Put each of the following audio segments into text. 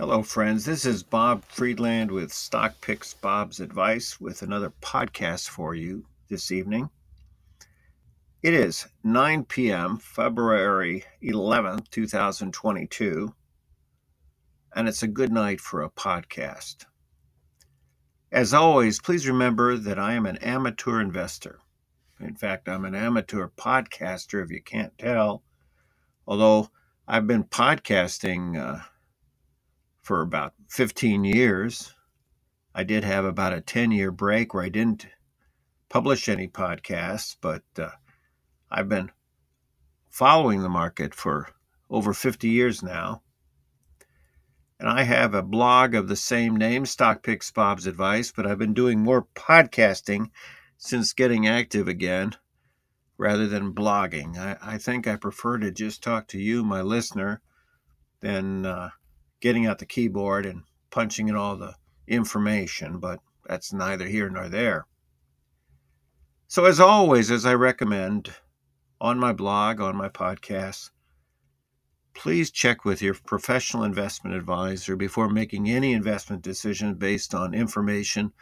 Hello, friends. This is Bob Freedland with Stock Picks Bob's Advice with another podcast for you this evening. It is 9 p.m., February 11th, 2022, and it's a good night for a podcast. As always, please remember that I am an amateur investor. In fact, I'm an amateur podcaster, if you can't tell, although I've been podcasting. Uh, for about 15 years. I did have about a 10 year break where I didn't publish any podcasts, but uh, I've been following the market for over 50 years now. And I have a blog of the same name, Stock Picks Bob's Advice, but I've been doing more podcasting since getting active again rather than blogging. I, I think I prefer to just talk to you, my listener, than uh, getting out the keyboard and punching in all the information, but that's neither here nor there. So, as always, as I recommend on my blog, on my podcast, please check with your professional investment advisor before making any investment decision based on information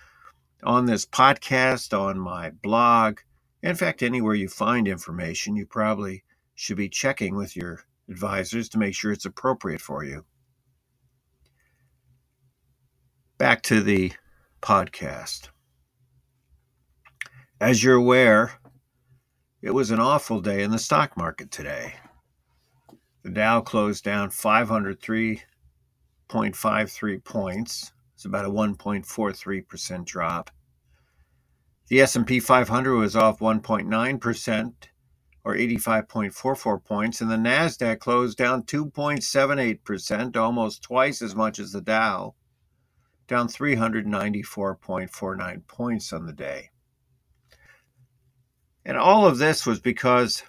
on this podcast, on my blog. In fact, anywhere you find information, you probably should be checking with your advisors to make sure it's appropriate for you. Back to the podcast. As you're aware, it was an awful day in the stock market today. The Dow closed down 503.53 points. It's about a 1.43% drop. The S&P 500 was off 1.9% or 85.44 points and the Nasdaq closed down 2.78%, almost twice as much as the Dow down 394.49 points on the day. And all of this was because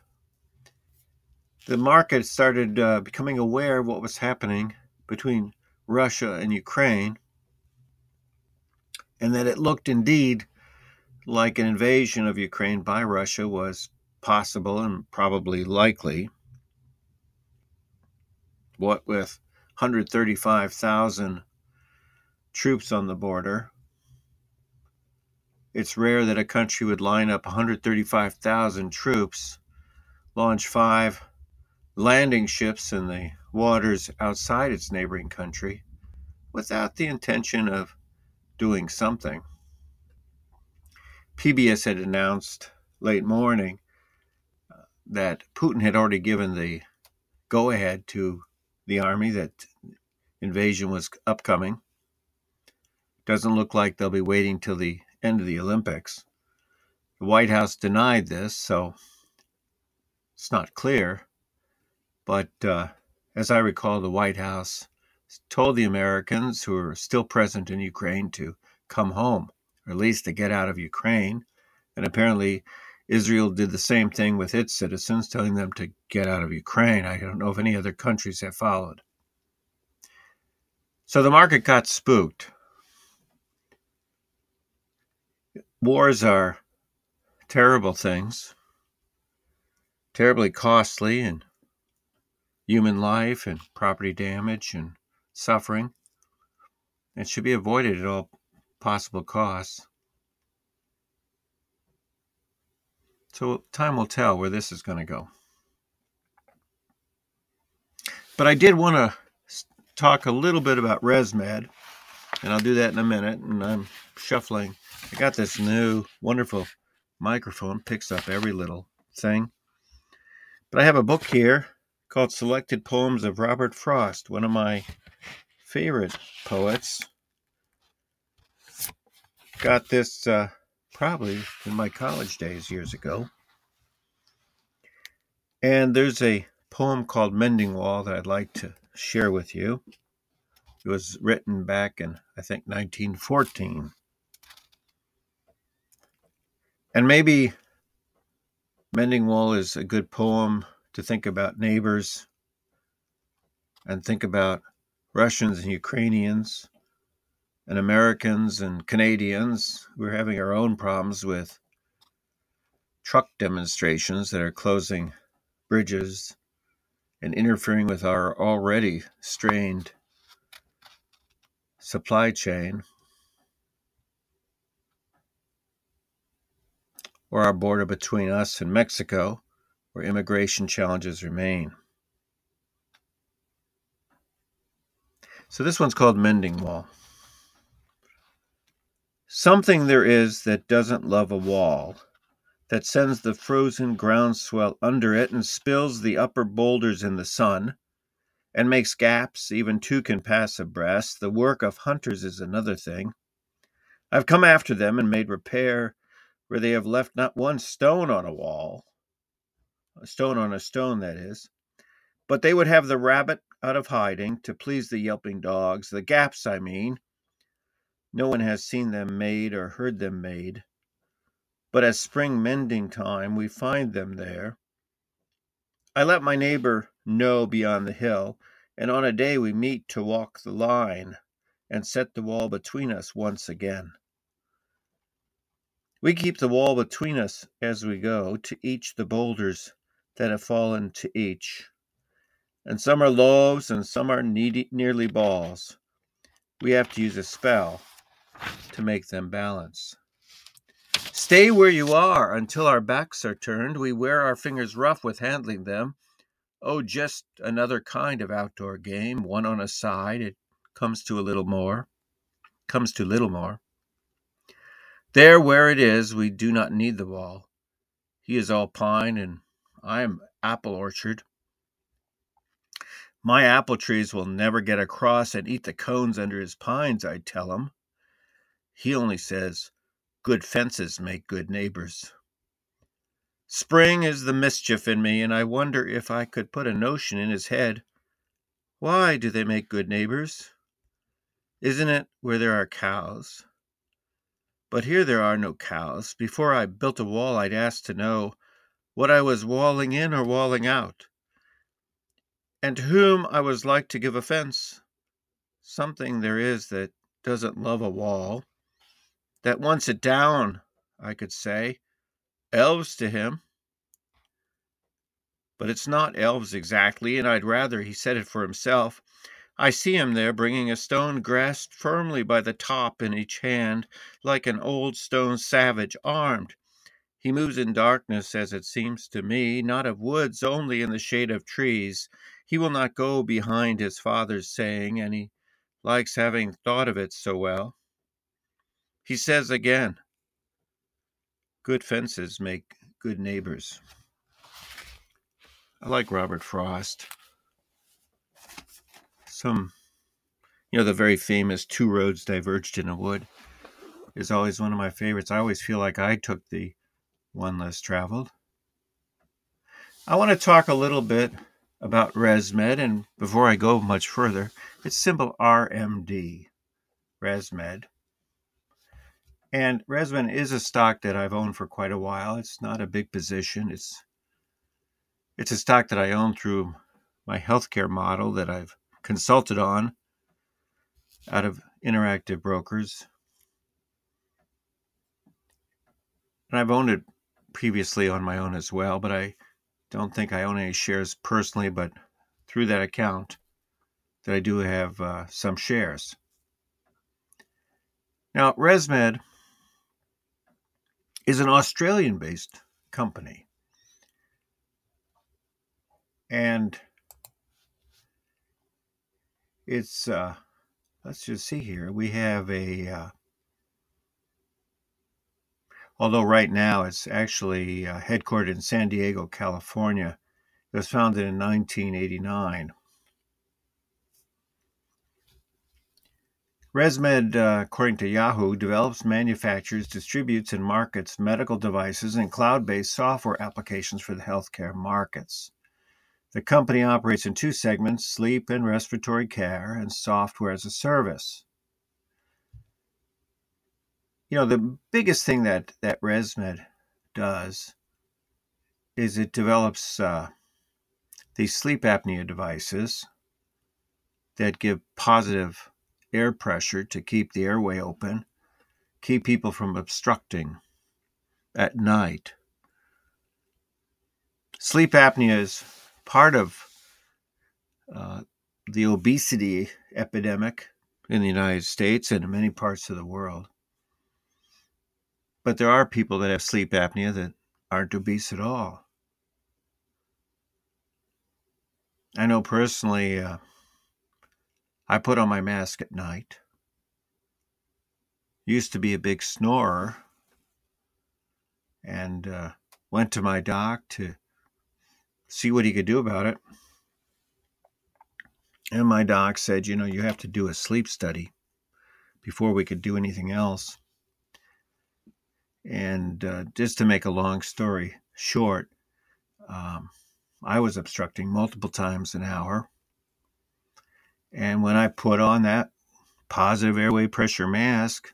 the market started uh, becoming aware of what was happening between Russia and Ukraine, and that it looked indeed like an invasion of Ukraine by Russia was possible and probably likely. What with 135,000 troops on the border. It's rare that a country would line up 135,000 troops, launch five landing ships in the waters outside its neighboring country without the intention of doing something. PBS had announced late morning uh, that Putin had already given the go ahead to the army that invasion was upcoming. Doesn't look like they'll be waiting till the end of the Olympics. The White House denied this, so it's not clear. But uh, as I recall, the White House told the Americans who are still present in Ukraine to come home, or at least to get out of Ukraine. And apparently, Israel did the same thing with its citizens, telling them to get out of Ukraine. I don't know if any other countries have followed. So the market got spooked. Wars are terrible things, terribly costly in human life and property damage and suffering. It should be avoided at all possible costs. So, time will tell where this is going to go. But I did want to talk a little bit about ResMed, and I'll do that in a minute. And I'm shuffling I got this new wonderful microphone, picks up every little thing. But I have a book here called Selected Poems of Robert Frost, one of my favorite poets. Got this uh, probably in my college days years ago. And there's a poem called Mending Wall that I'd like to share with you. It was written back in, I think, 1914. And maybe Mending Wall is a good poem to think about neighbors and think about Russians and Ukrainians and Americans and Canadians. We're having our own problems with truck demonstrations that are closing bridges and interfering with our already strained supply chain or our border between us and Mexico, where immigration challenges remain. So this one's called Mending Wall. Something there is that doesn't love a wall, that sends the frozen groundswell under it and spills the upper boulders in the sun, and makes gaps even two can pass abreast. The work of hunters is another thing. I've come after them and made repair where they have left not one stone on a wall, a stone on a stone, that is, but they would have the rabbit out of hiding to please the yelping dogs, the gaps, I mean. No one has seen them made or heard them made. But at spring mending time, we find them there. I let my neighbor know beyond the hill, and on a day we meet to walk the line and set the wall between us once again. We keep the wall between us as we go to each the boulders that have fallen to each and some are loaves and some are needy, nearly balls. We have to use a spell to make them balance. Stay where you are until our backs are turned. We wear our fingers rough with handling them. Oh, just another kind of outdoor game, one on a side. It comes to a little more. Comes to little more. There where it is, we do not need the wall. He is all pine, and I am apple orchard. My apple trees will never get across and eat the cones under his pines, I tell him. He only says, Good fences make good neighbors. Spring is the mischief in me, and I wonder if I could put a notion in his head. Why do they make good neighbors? Isn't it where there are cows? But here there are no cows. Before I built a wall, I'd ask to know what I was walling in or walling out and to whom I was like to give offense. Something there is that doesn't love a wall, that wants it down, I could say. Elves to him. But it's not elves exactly, and I'd rather he said it for himself. I see him there bringing a stone grasped firmly by the top in each hand, like an old stone savage armed. He moves in darkness, as it seems to me, not of woods, only in the shade of trees. He will not go behind his father's saying, and he likes having thought of it so well. He says again, Good fences make good neighbors. I like Robert Frost. Some, you know, the very famous Two Roads Diverged in a Wood is always one of my favorites. I always feel like I took the one less traveled. I want to talk a little bit about ResMed. And before I go much further, it's symbol RMD, ResMed. And ResMed is a stock that I've owned for quite a while. It's not a big position. It's it's a stock that I own through my healthcare model that I've consulted on out of interactive brokers. And I've owned it previously on my own as well, but I don't think I own any shares personally, but through that account, that I do have uh, some shares. Now, ResMed is an Australian based company. And it's, uh, let's just see here. We have a uh, although right now it's actually uh, headquartered in San Diego, California. It was founded in 1989. ResMed, uh, according to Yahoo, develops, manufactures, distributes, and markets medical devices and cloud based software applications for the healthcare markets. The company operates in two segments sleep and respiratory care, and software as a service you know the biggest thing that that ResMed does is it develops uh, these sleep apnea devices that give positive air pressure to keep the airway open, keep people from obstructing at night. Sleep apnea is part of uh, the obesity epidemic in the United States and in many parts of the world. But there are people that have sleep apnea that aren't obese at all. I know personally, uh, I put on my mask at night. Used to be a big snorer and uh, went to my doc to see what he could do about it. And my doc said, you know, you have to do a sleep study before we could do anything else. And uh, just to make a long story short, um, I was obstructing multiple times an hour. And when I put on that positive airway pressure mask,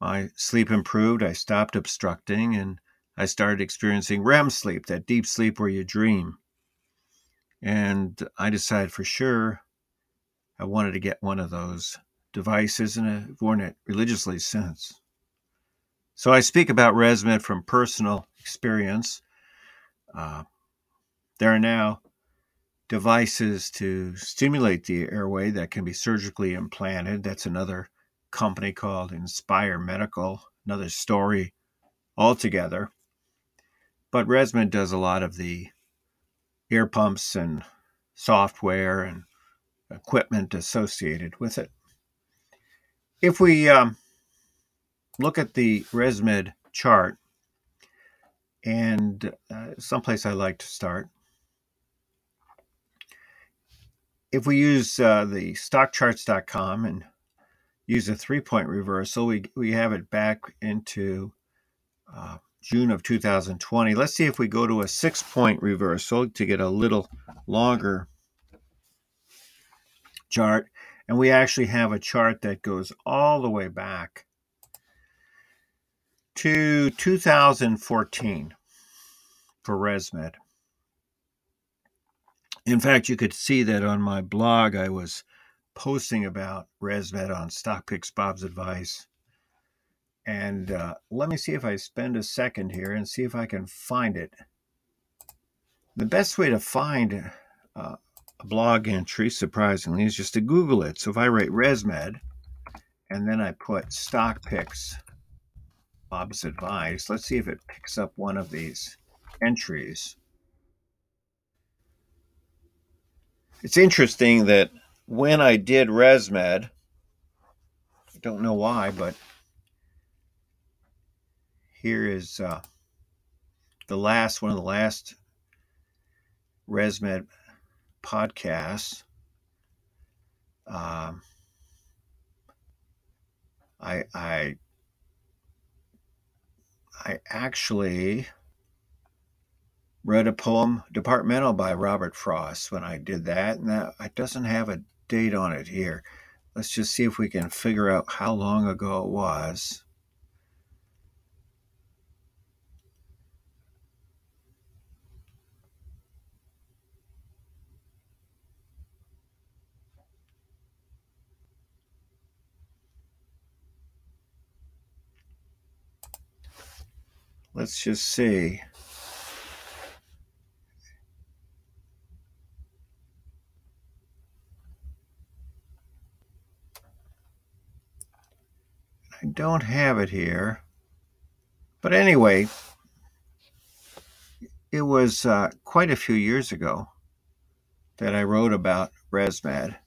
my sleep improved. I stopped obstructing and I started experiencing REM sleep, that deep sleep where you dream. And I decided for sure I wanted to get one of those devices, and I've worn it religiously since. So I speak about ResMed from personal experience. Uh, there are now devices to stimulate the airway that can be surgically implanted. That's another company called Inspire Medical, another story altogether. But ResMed does a lot of the ear pumps and software and equipment associated with it. If we um, look at the ResMed chart, and uh, someplace I like to start. If we use uh, the stockcharts.com and use a three point reversal, we, we have it back into uh, June of 2020. Let's see if we go to a six point reversal to get a little longer chart. And we actually have a chart that goes all the way back to 2014 for ResMed. In fact, you could see that on my blog, I was posting about ResMed on StockPicks Bob's Advice. And uh, let me see if I spend a second here and see if I can find it. The best way to find uh, a blog entry, surprisingly, is just to Google it. So if I write ResMed and then I put stock picks Bob's advice. Let's see if it picks up one of these entries. It's interesting that when I did ResMed, I don't know why, but here is uh, the last one of the last ResMed podcasts. Um, I I I actually read a poem departmental by Robert Frost when I did that, and that it doesn't have a date on it here. Let's just see if we can figure out how long ago it was. Let's just see. I don't have it here. But anyway, it was uh, quite a few years ago that I wrote about ResMed.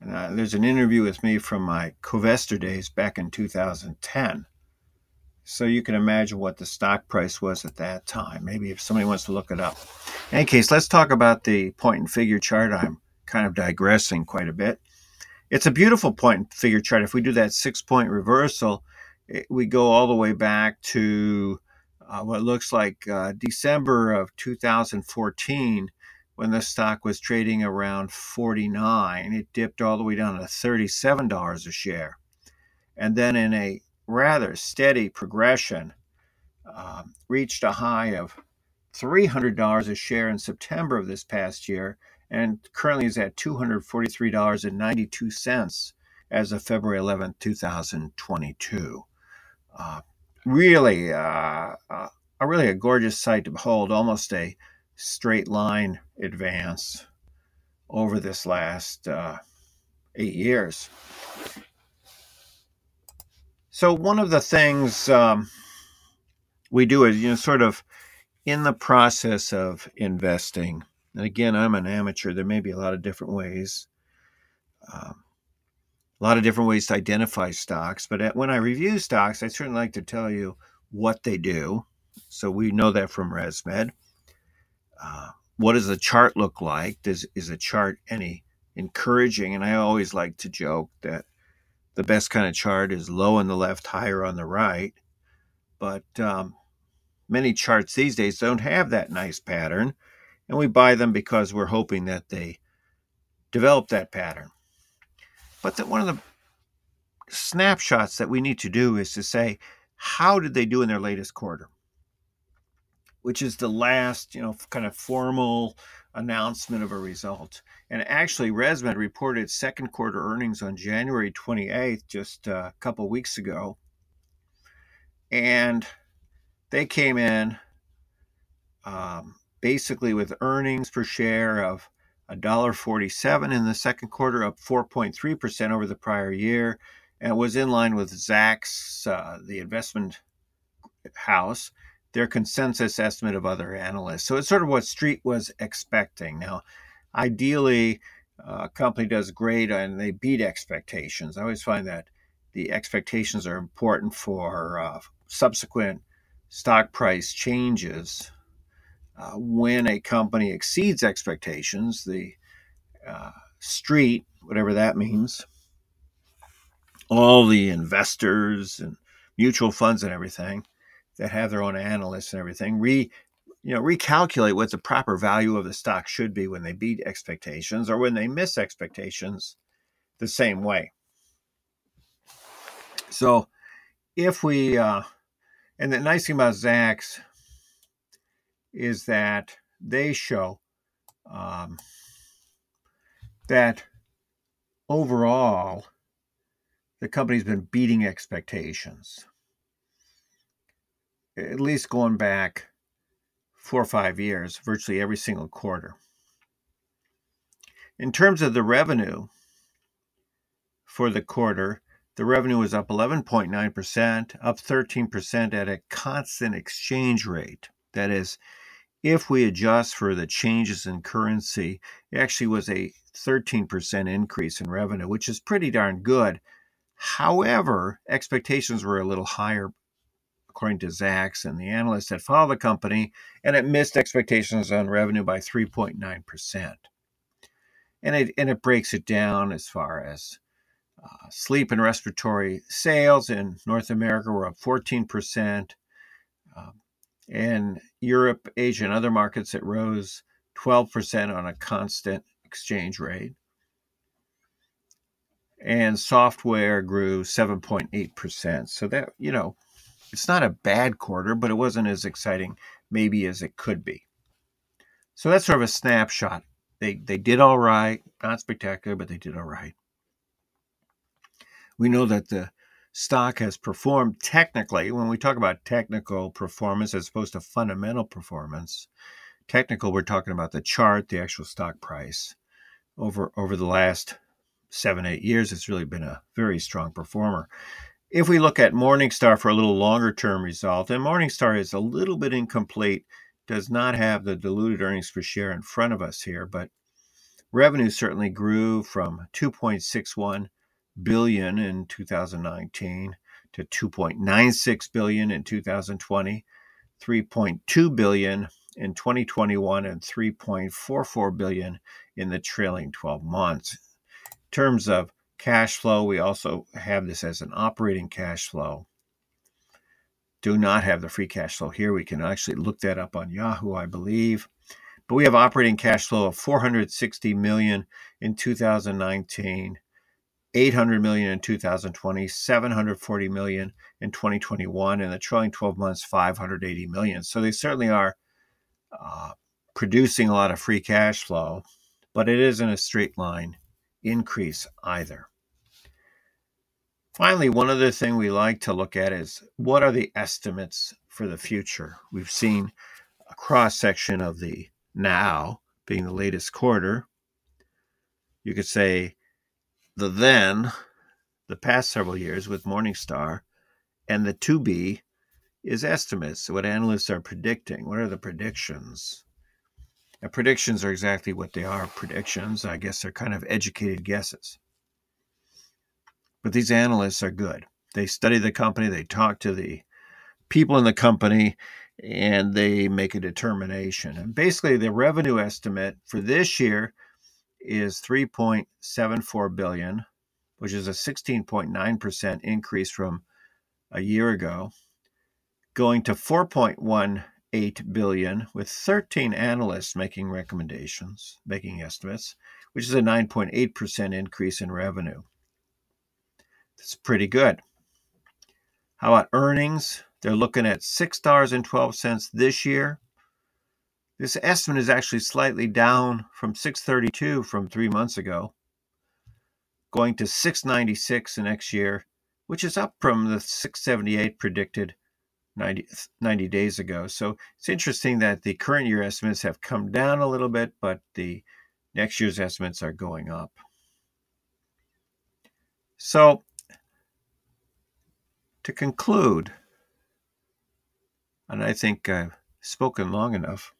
And, uh, there's an interview with me from my Covestor days back in 2010. So you can imagine what the stock price was at that time. Maybe if somebody wants to look it up. In any case, let's talk about the point and figure chart. I'm kind of digressing quite a bit. It's a beautiful point and figure chart. If we do that six point reversal, it, we go all the way back to uh, what looks like uh, December of 2014 when the stock was trading around 49. It dipped all the way down to $37 a share. And then in a rather steady progression, uh, reached a high of $300 a share in September of this past year, and currently is at $243.92 as of February 11, 2022. Uh, really, uh, uh, a really a gorgeous sight to behold, almost a straight line advance over this last uh, eight years. So one of the things um, we do is, you know, sort of in the process of investing. And again, I'm an amateur. There may be a lot of different ways, um, a lot of different ways to identify stocks. But when I review stocks, I certainly like to tell you what they do. So we know that from ResMed. Uh, what does the chart look like? Does is a chart any encouraging? And I always like to joke that the best kind of chart is low on the left, higher on the right. But um, many charts these days don't have that nice pattern, and we buy them because we're hoping that they develop that pattern. But that one of the snapshots that we need to do is to say, how did they do in their latest quarter? Which is the last, you know, kind of formal announcement of a result. And actually, ResMed reported second quarter earnings on January 28th, just a couple weeks ago. And they came in um, basically with earnings per share of $1.47 in the second quarter, up 4.3% over the prior year, and was in line with Zacks, uh, the investment house, their consensus estimate of other analysts. So it's sort of what Street was expecting. Now, ideally, a company does great and they beat expectations. I always find that the expectations are important for uh, subsequent stock price changes. Uh, when a company exceeds expectations, the uh, street, whatever that means, all the investors and mutual funds and everything, that have their own analysts and everything re you know recalculate what the proper value of the stock should be when they beat expectations or when they miss expectations the same way. So if we uh, and the nice thing about Zacks is that they show um, that overall the company's been beating expectations at least going back four or five years, virtually every single quarter. In terms of the revenue for the quarter, the revenue was up 11.9%, up 13% at a constant exchange rate. That is, if we adjust for the changes in currency, it actually was a 13% increase in revenue, which is pretty darn good. However, expectations were a little higher according to Zacks and the analysts that follow the company, and it missed expectations on revenue by 3.9%. And it, and it breaks it down as far as uh, sleep and respiratory sales in North America were up 14%. Um, in Europe, Asia, and other markets, it rose 12% on a constant exchange rate. And software grew 7.8%. So that, you know, it's not a bad quarter, but it wasn't as exciting maybe as it could be. So that's sort of a snapshot. They they did all right, not spectacular, but they did all right. We know that the stock has performed technically. When we talk about technical performance as opposed to fundamental performance, technical we're talking about the chart, the actual stock price. Over over the last seven eight years, it's really been a very strong performer. If we look at Morningstar for a little longer term result, and Morningstar is a little bit incomplete, does not have the diluted earnings per share in front of us here, but revenue certainly grew from 2.61 billion in 2019 to 2.96 billion in 2020, 3.2 billion in 2021 and 3.44 billion in the trailing 12 months. In terms of cash flow. We also have this as an operating cash flow. Do not have the free cash flow here. We can actually look that up on Yahoo, I believe. But we have operating cash flow of 460 million in 2019, 800 million in 2020, 740 million in 2021, and the trailing 12 months 580 million. So they certainly are uh, producing a lot of free cash flow, but it isn't a straight line increase either. Finally, one other thing we like to look at is what are the estimates for the future? We've seen a cross section of the now being the latest quarter. You could say the then, the past several years with Morningstar, and the to be is estimates, what analysts are predicting. What are the predictions? Predictions are exactly what they are predictions. I guess they're kind of educated guesses. But these analysts are good. They study the company, they talk to the people in the company, and they make a determination. And basically, the revenue estimate for this year is 3.74 billion, which is a 16.9% increase from a year ago, going to 4.18 billion with 13 analysts making recommendations, making estimates, which is a 9.8% increase in revenue. That's pretty good. How about earnings? They're looking at $6.12 this year. This estimate is actually slightly down from 632 from 3 months ago, going to 696 next year, which is up from the 678 predicted 90, 90 days ago. So it's interesting that the current year estimates have come down a little bit, but the next year's estimates are going up. So to conclude, and I think I've spoken long enough.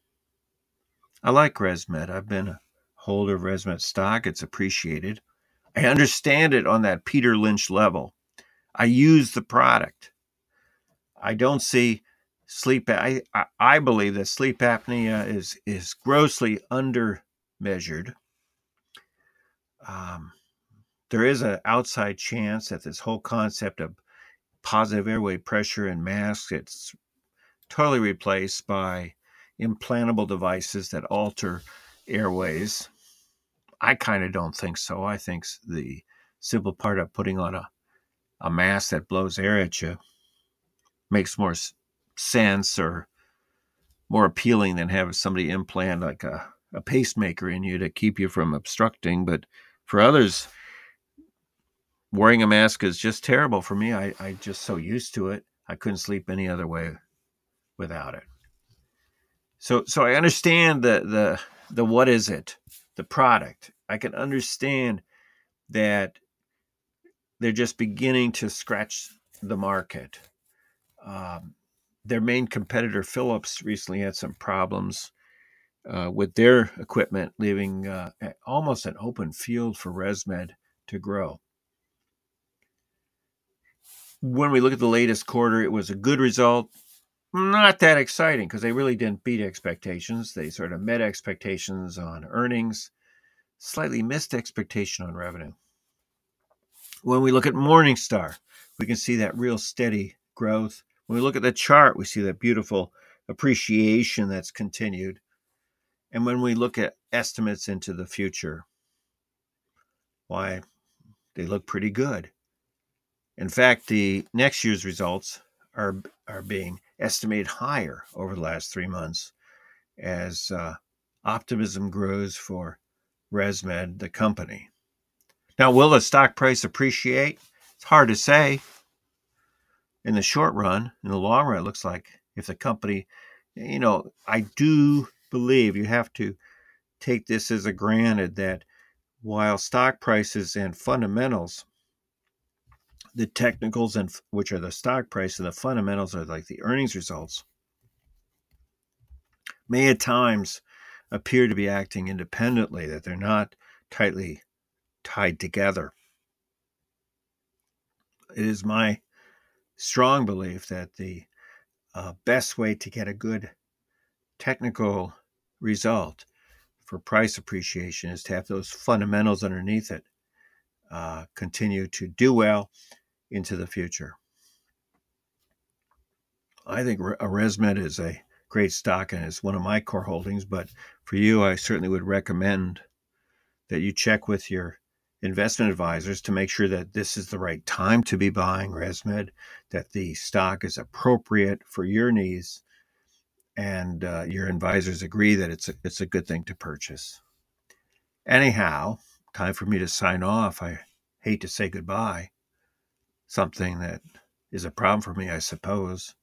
I like ResMed. I've been a holder of ResMed stock. It's appreciated. I understand it on that Peter Lynch level. I use the product. I don't see sleep. I, I believe that sleep apnea is is grossly under measured. Um, there is an outside chance that this whole concept of positive airway pressure and masks it's totally replaced by implantable devices that alter airways. I kind of don't think so. I think the simple part of putting on a, a mask that blows air at you makes more sense or more appealing than having somebody implant like a, a pacemaker in you to keep you from obstructing. But for others, wearing a mask is just terrible for me. I, I just so used to it. I couldn't sleep any other way without it. So so I understand the the the what is it, the product. I can understand that they're just beginning to scratch the market. Um, their main competitor, Philips, recently had some problems uh, with their equipment, leaving uh, almost an open field for ResMed to grow. When we look at the latest quarter, it was a good result, not that exciting because they really didn't beat expectations. They sort of met expectations on earnings, slightly missed expectation on revenue. When we look at Morningstar, we can see that real steady growth. When we look at the chart, we see that beautiful appreciation that's continued. And when we look at estimates into the future, why, they look pretty good. In fact, the next year's results are, are being estimated higher over the last three months as uh, optimism grows for ResMed, the company. Now, will the stock price appreciate? It's hard to say. In the short run, in the long run, it looks like if the company, you know, I do believe you have to take this as a granted that while stock prices and fundamentals the technicals and which are the stock price and the fundamentals are like the earnings results may at times appear to be acting independently that they're not tightly tied together. It is my strong belief that the uh, best way to get a good technical result for price appreciation is to have those fundamentals underneath it uh, continue to do well into the future. I think a ResMed is a great stock and it's one of my core holdings, but for you, I certainly would recommend that you check with your investment advisors to make sure that this is the right time to be buying ResMed, that the stock is appropriate for your needs, and uh, your advisors agree that it's a, it's a good thing to purchase. Anyhow, time for me to sign off. I hate to say goodbye something that is a problem for me, I suppose.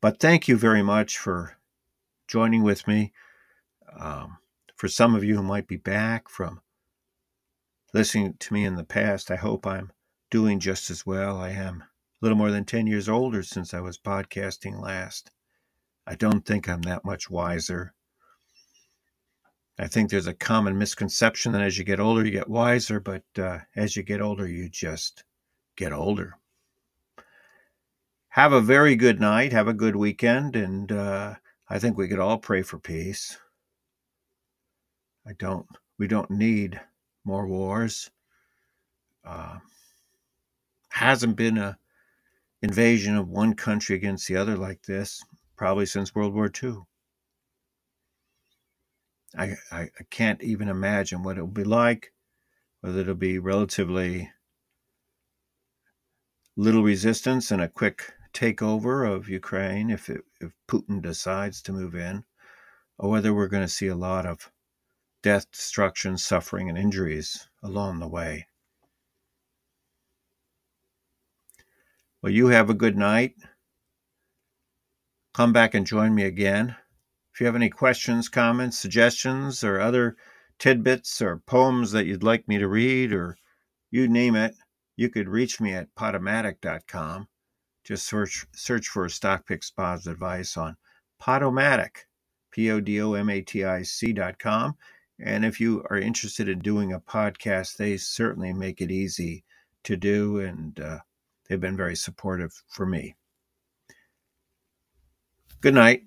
But thank you very much for joining with me. Um, for some of you who might be back from listening to me in the past, I hope I'm doing just as well. I am a little more than 10 years older since I was podcasting last. I don't think I'm that much wiser. I think there's a common misconception that as you get older, you get wiser, but uh, as you get older, you just get older. Have a very good night. Have a good weekend. And uh, I think we could all pray for peace. I don't, we don't need more wars. Uh, hasn't been a invasion of one country against the other like this probably since World War II. I, I, I can't even imagine what it'll be like, whether it'll be relatively little resistance and a quick takeover of Ukraine if, it, if Putin decides to move in, or whether we're going to see a lot of death, destruction, suffering, and injuries along the way. Well, you have a good night. Come back and join me again. If you have any questions, comments, suggestions, or other tidbits or poems that you'd like me to read, or you name it, you could reach me at podomatic.com. Just search search for Stock Picks Bob's Advice on Podomatic, P O D O M A T I C.com. And if you are interested in doing a podcast, they certainly make it easy to do, and uh, they've been very supportive for me. Good night.